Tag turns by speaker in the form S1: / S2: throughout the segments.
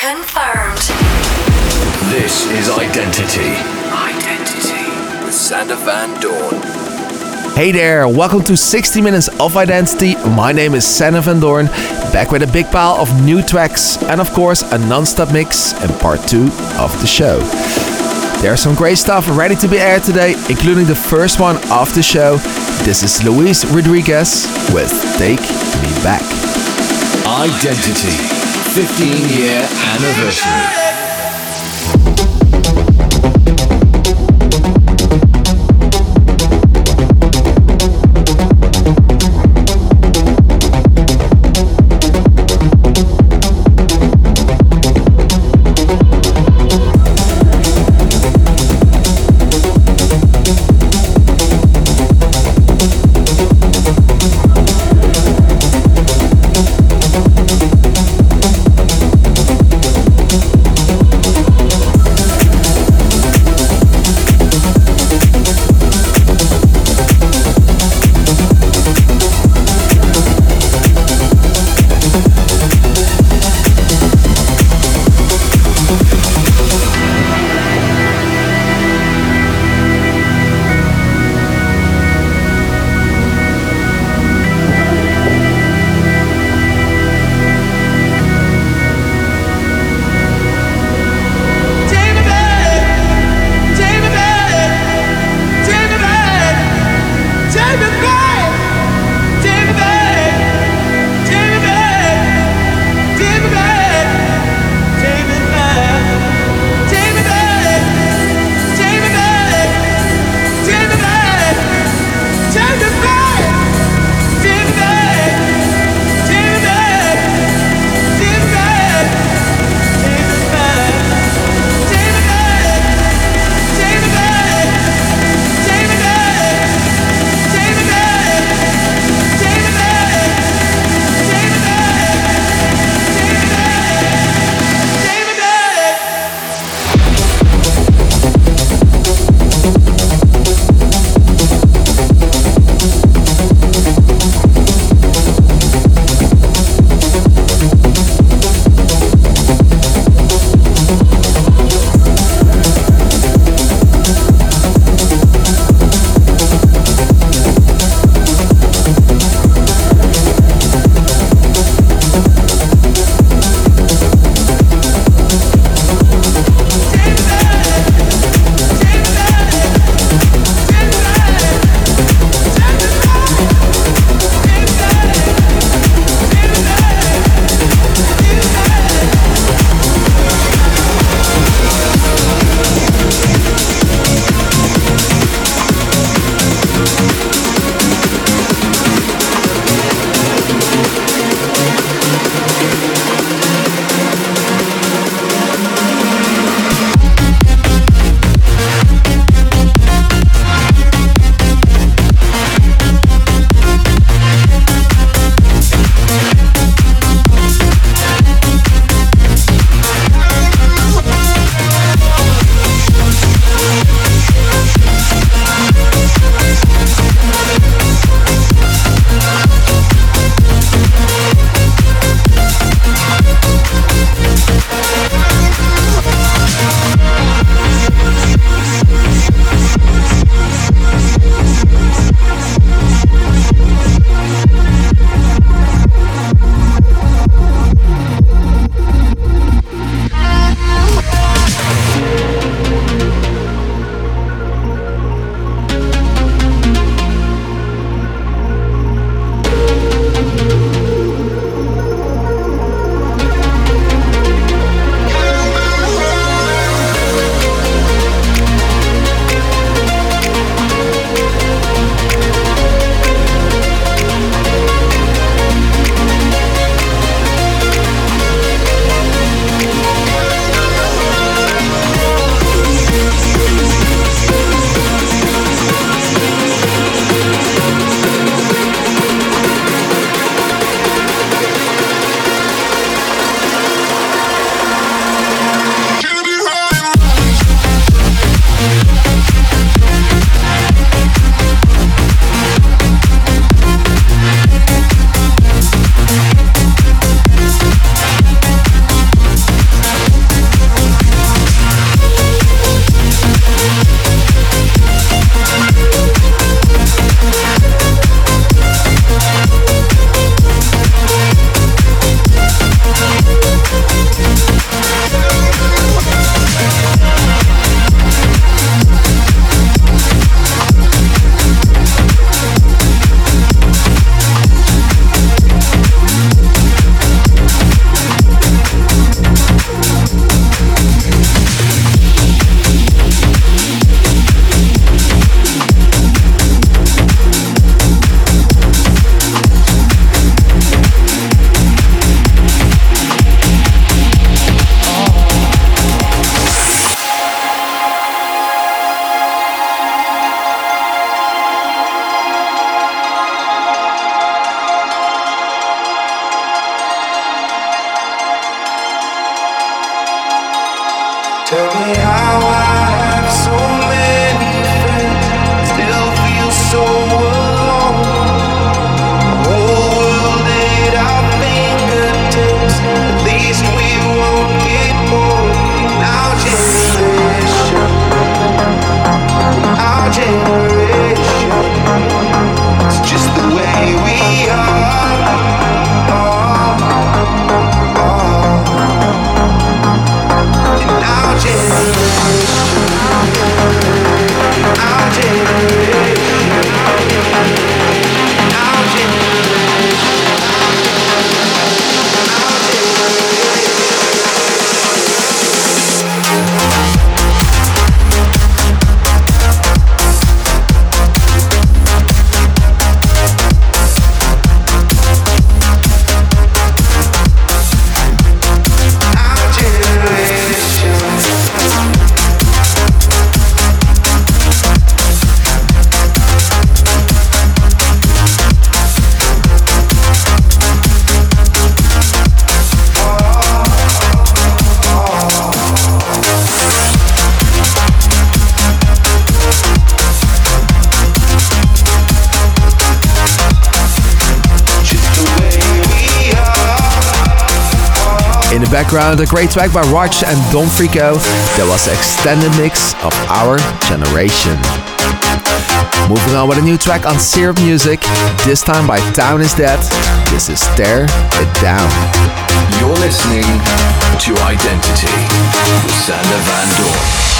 S1: Confirmed.
S2: This is Identity. Identity with Sander Van Doorn.
S3: Hey there, welcome to 60 Minutes of Identity. My name is Sander Van Doorn, back with a big pile of new tracks and, of course, a non stop mix and part two of the show. There's some great stuff ready to be aired today, including the first one of the show. This is Luis Rodriguez with Take Me Back.
S2: Identity 15 year anniversary.
S3: Background, a great track by Rodg and Dom Fricot. That was the extended mix of Our Generation. Moving on with a new track on Sirup Music, this time by Town is Dead. This is Tear It Down.
S2: You're listening to Identity with Sander Van Doorn.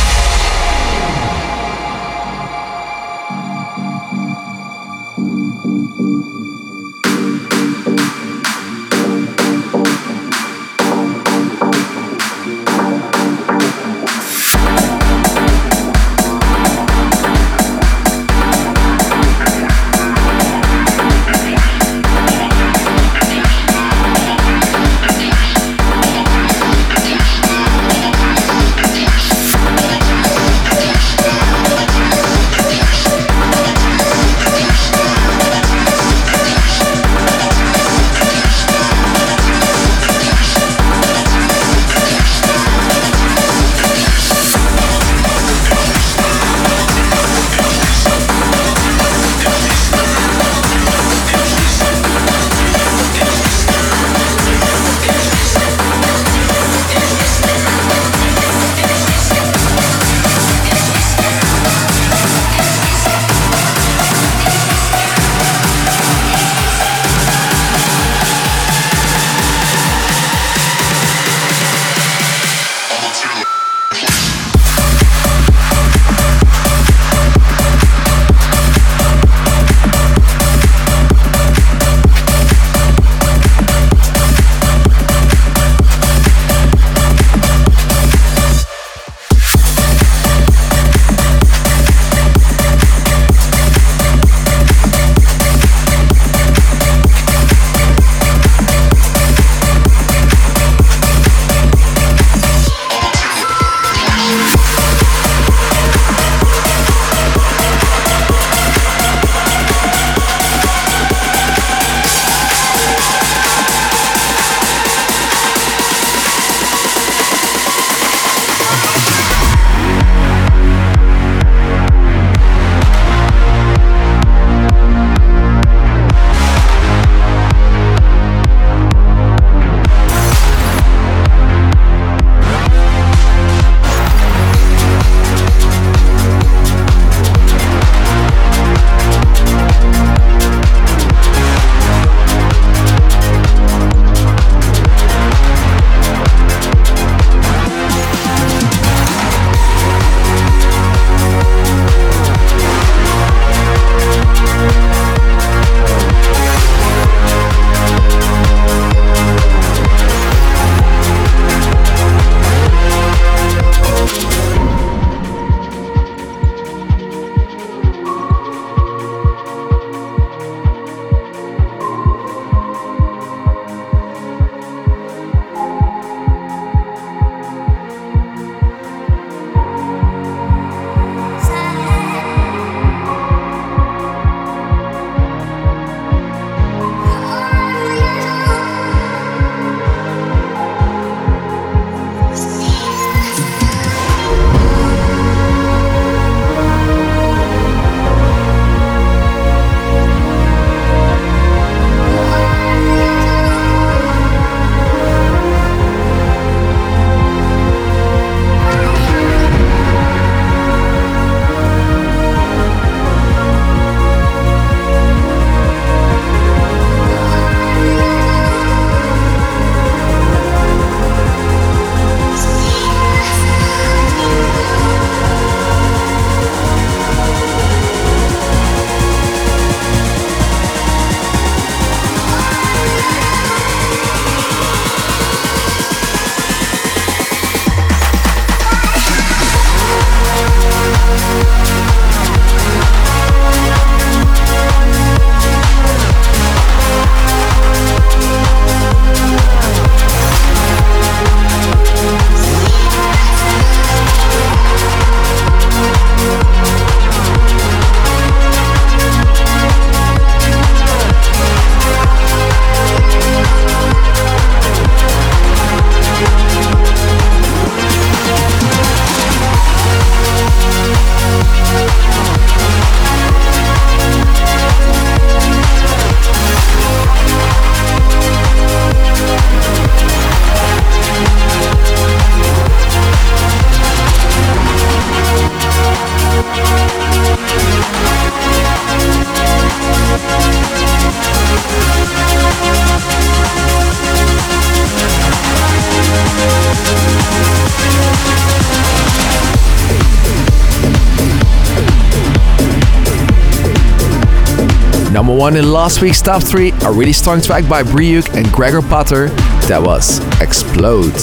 S3: One in last week's top three, a really strong track by Brieuc and Gregor Potter. That was Explode.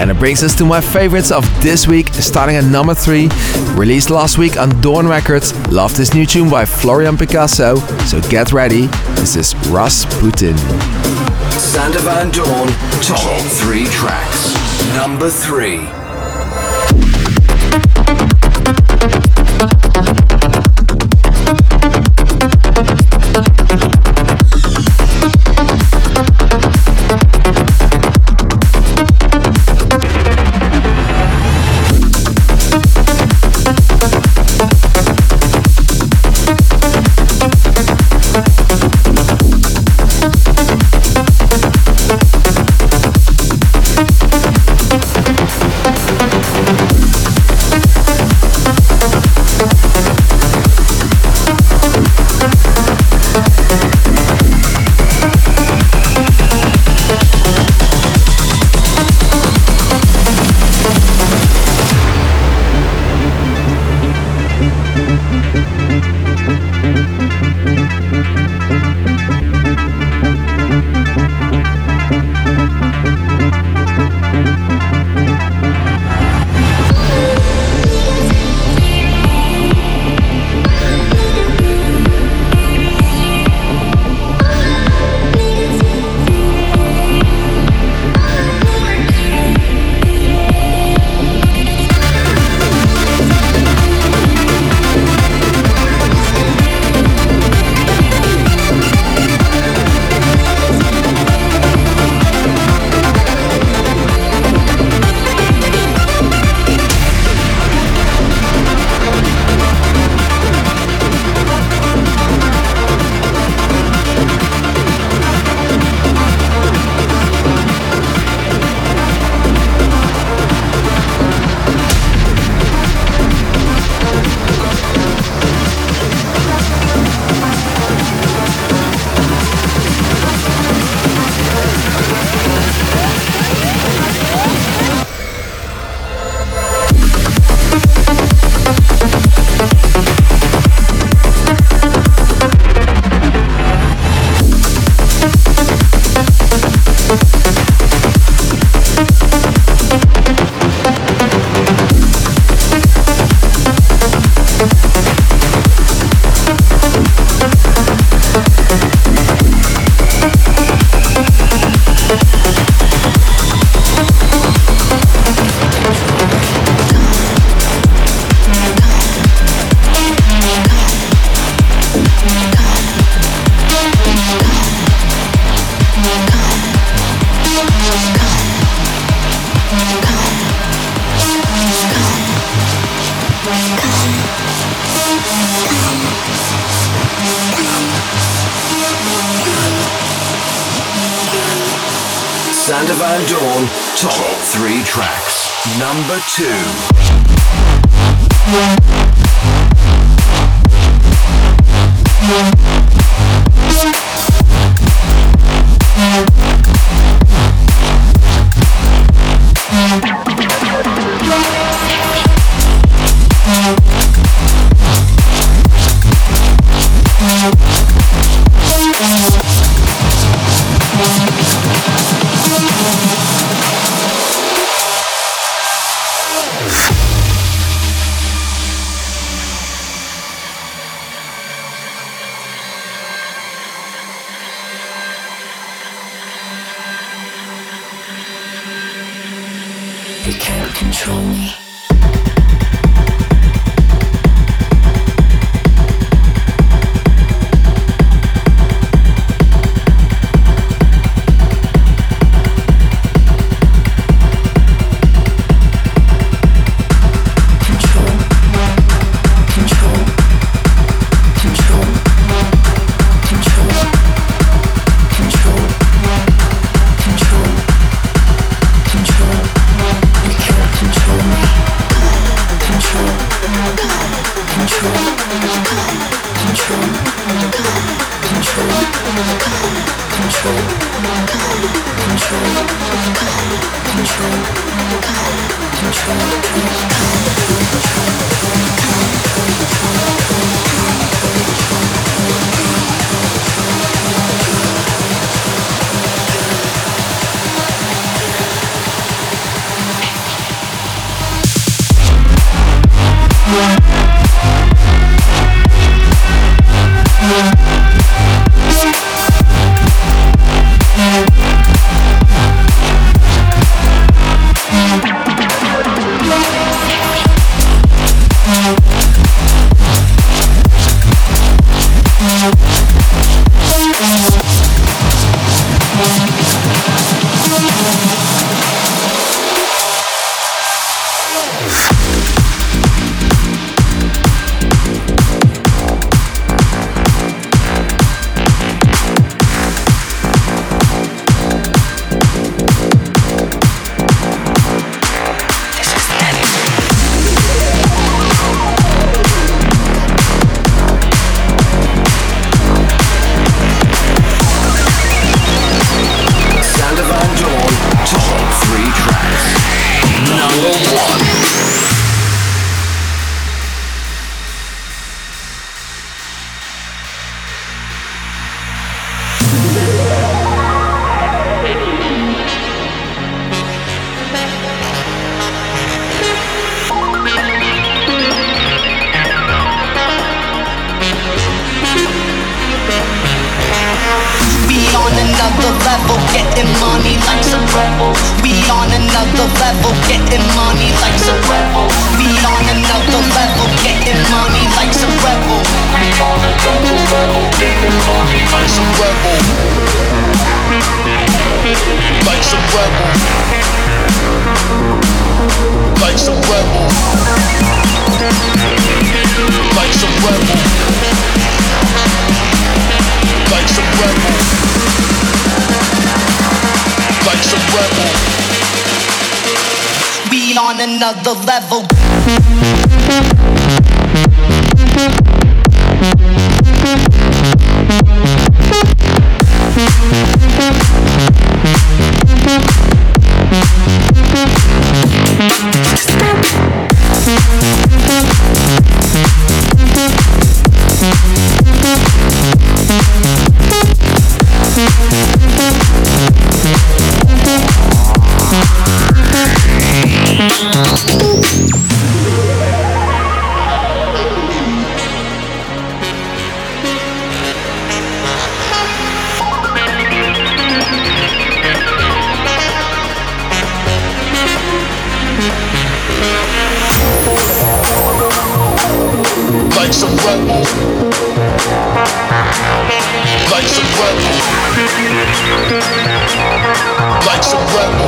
S3: And it brings us to my favorites of this week, starting at number 3. Released last week on Doorn Records. Love this new tune by Florian Picasso, so get ready. This is Raspoutine.
S4: Sander Van Doorn, top 3 tracks. Number 3.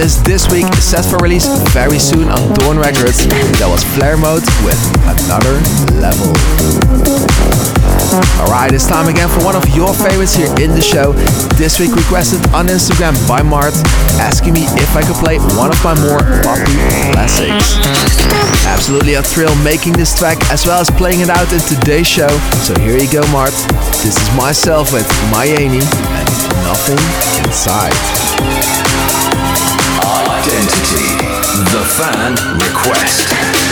S3: this week set for release very soon on Doorn Records. That was Flaremode with Another Level. Alright, it's time again for one of your favorites here in the show. This week requested on Instagram by Mart, asking me if I could play one of my more popular classics. Absolutely a thrill making this track as well as playing it out in today's show. So here you go, Mart. This is myself with Miami and Nothing Inside.
S4: Identity. The fan request.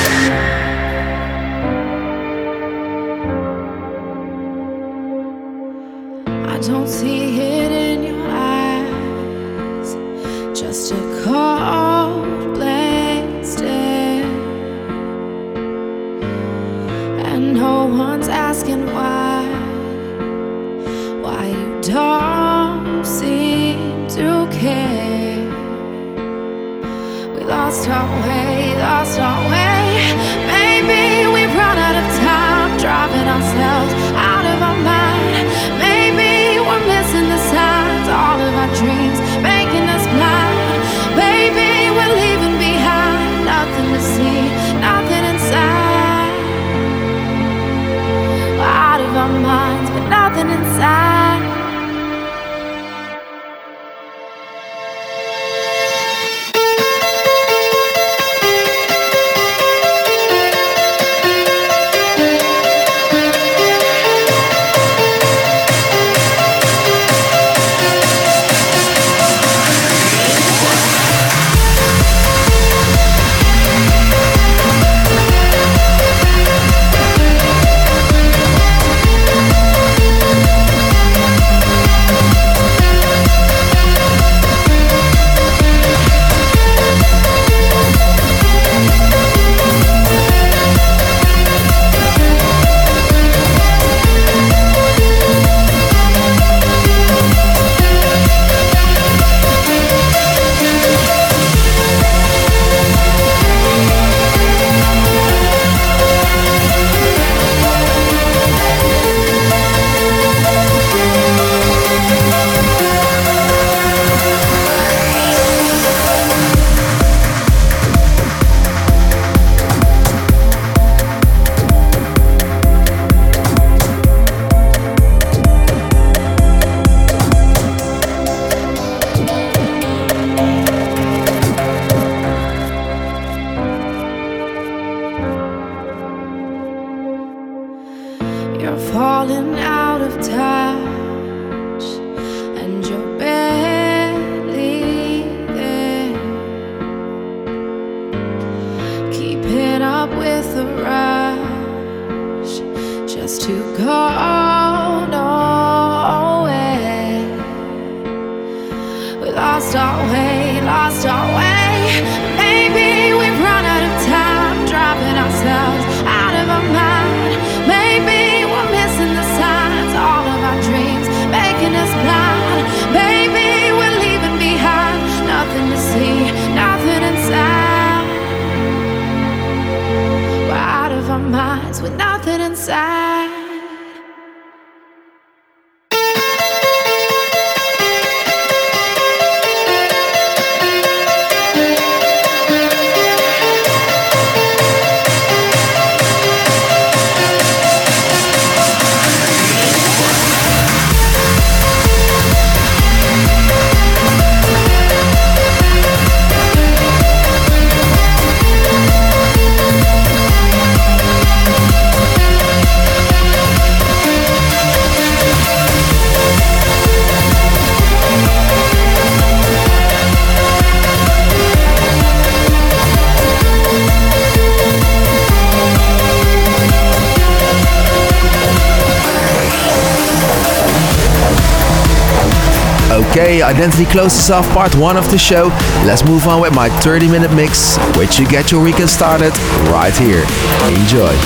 S3: Identity closes off part one of the show. Let's move on with my 30 minute mix, which you get your weekend started right here. Enjoy.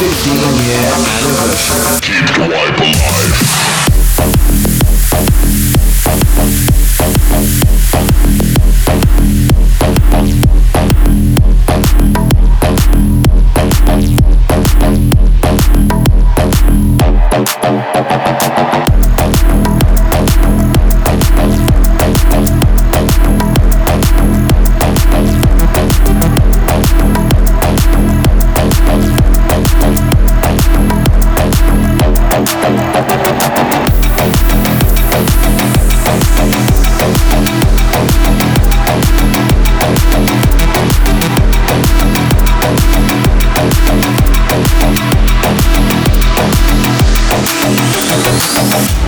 S5: 15 year anniversary. Keep the wipe alive.
S3: Bye.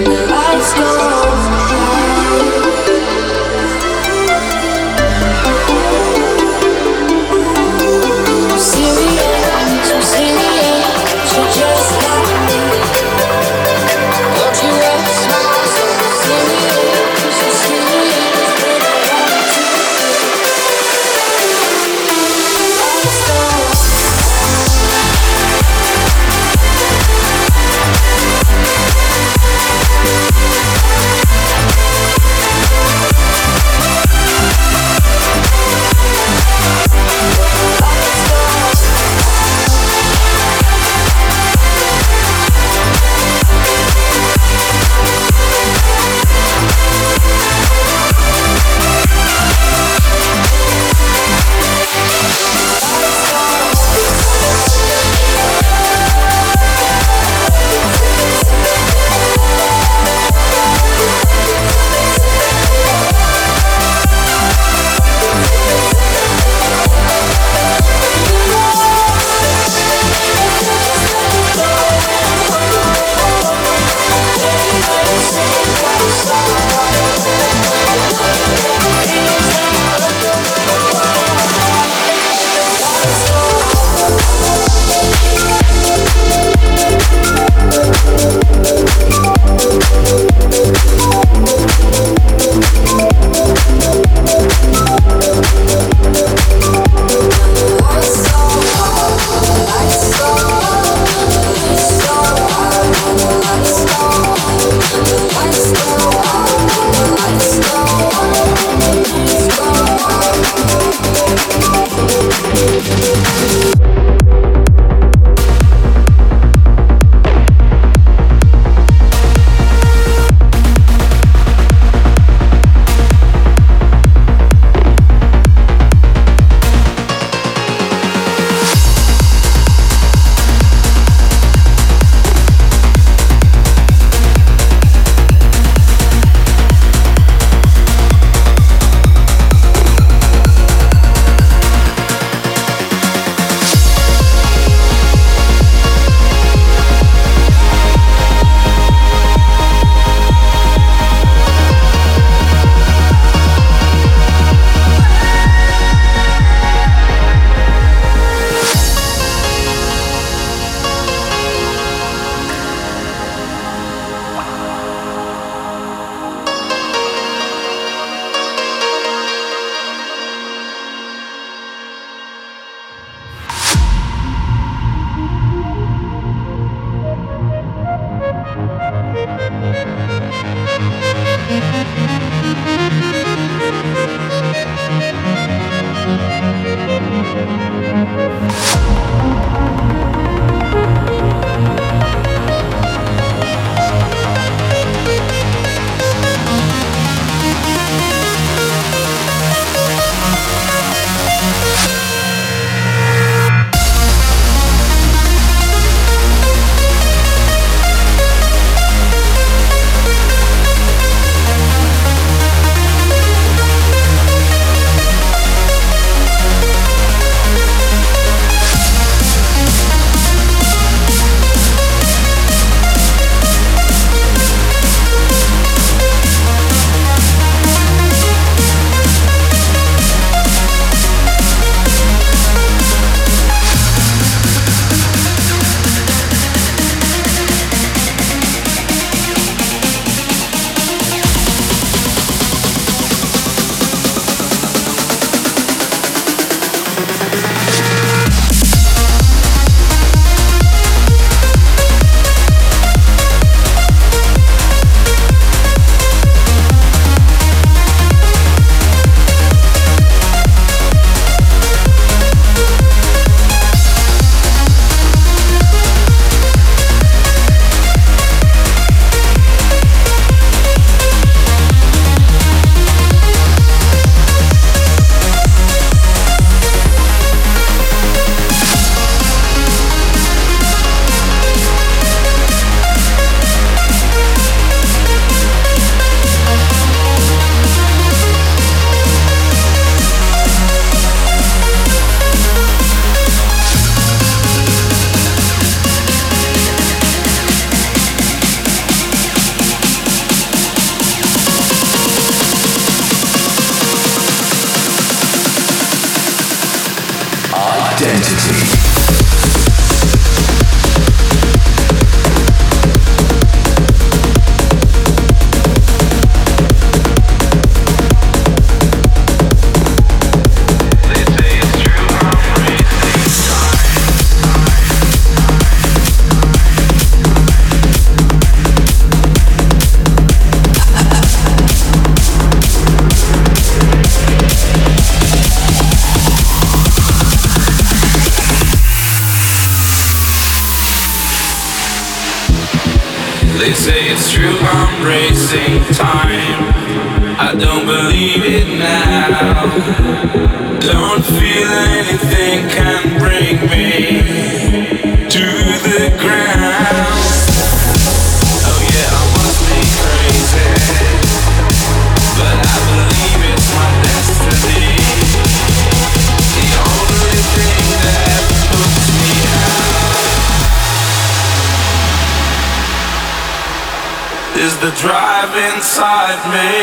S3: when the lights go me.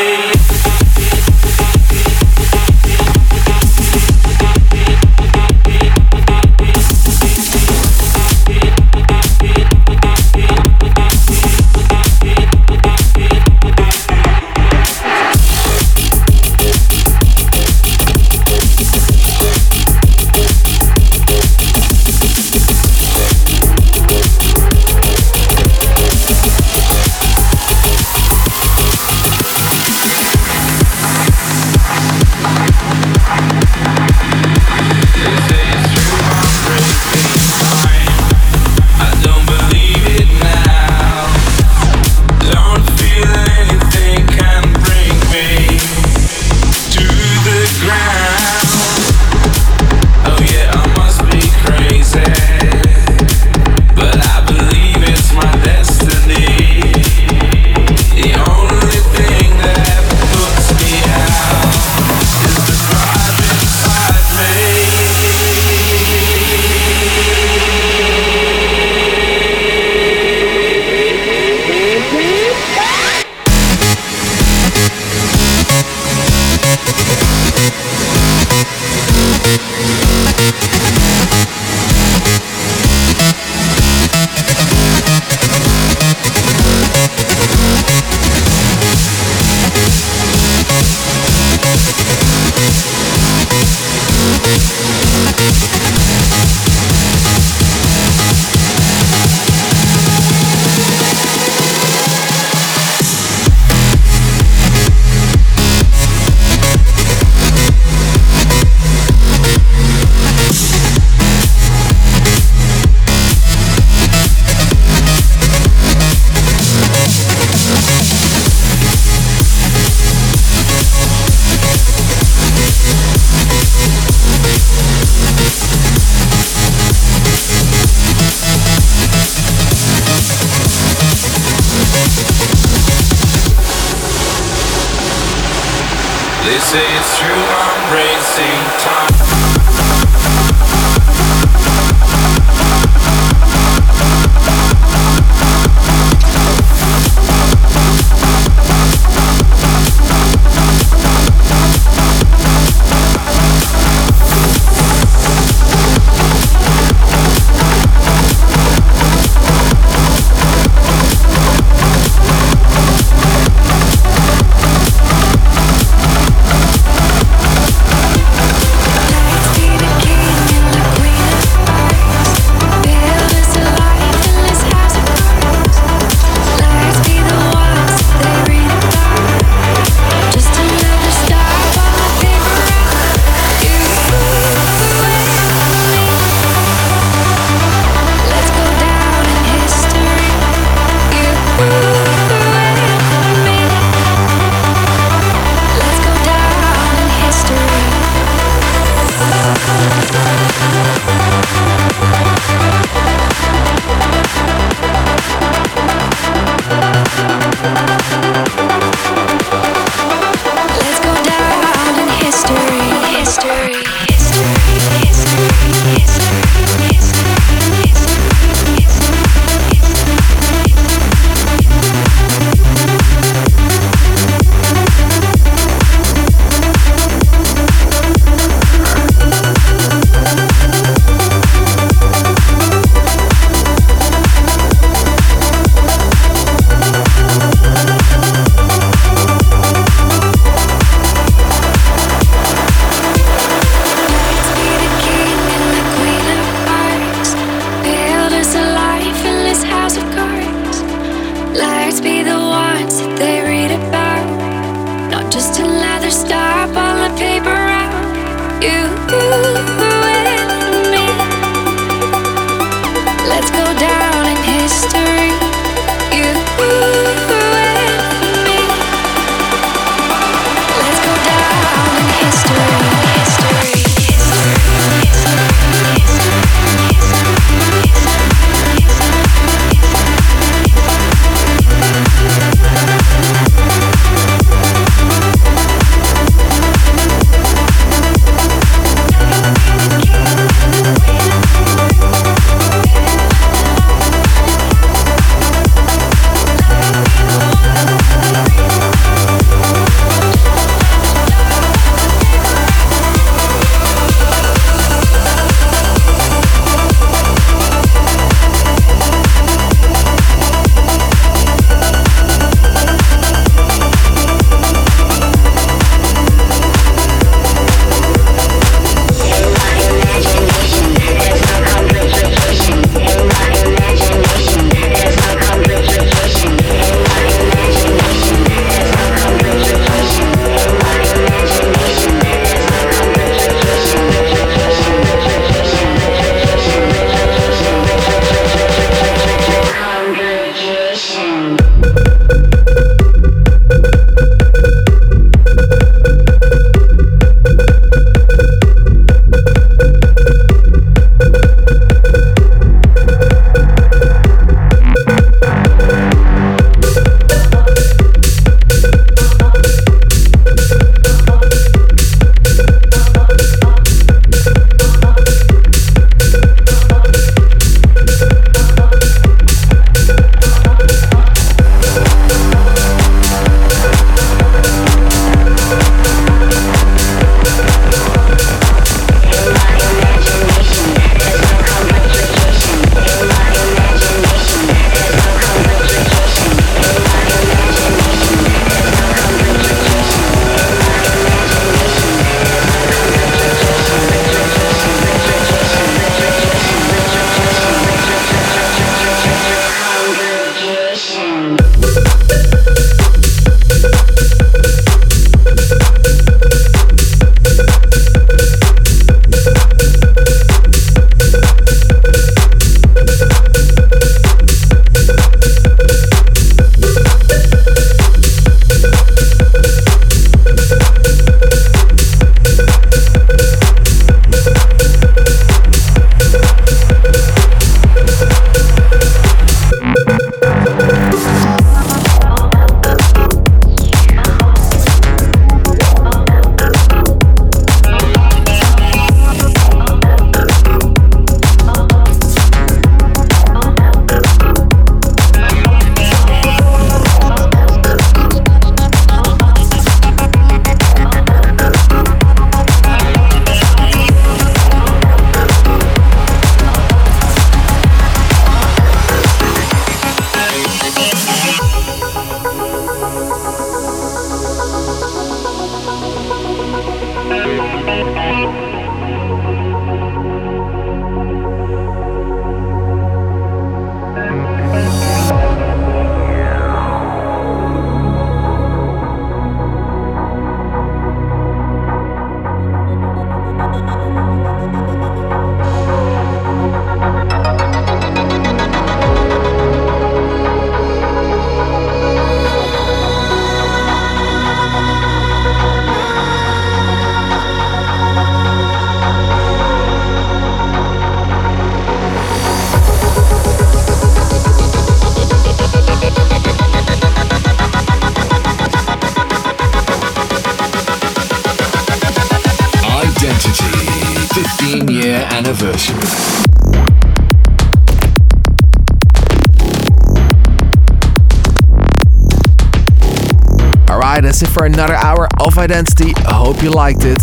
S3: Identity. I hope you liked it.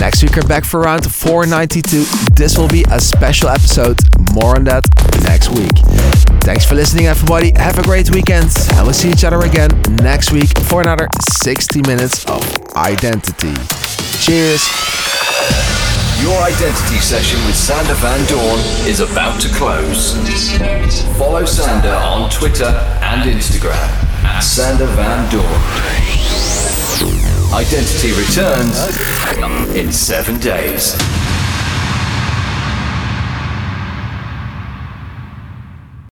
S3: Next week, we're back for round 492. This will be a special episode. More on that next week. Thanks for listening, everybody. Have a great weekend. And we'll see each other again next week for another 60 minutes of Identity. Cheers.
S2: Your identity session with Sander Van Doorn is about to close. Follow Sander on Twitter and Instagram at Sander Van Doorn. Identity returns in seven days.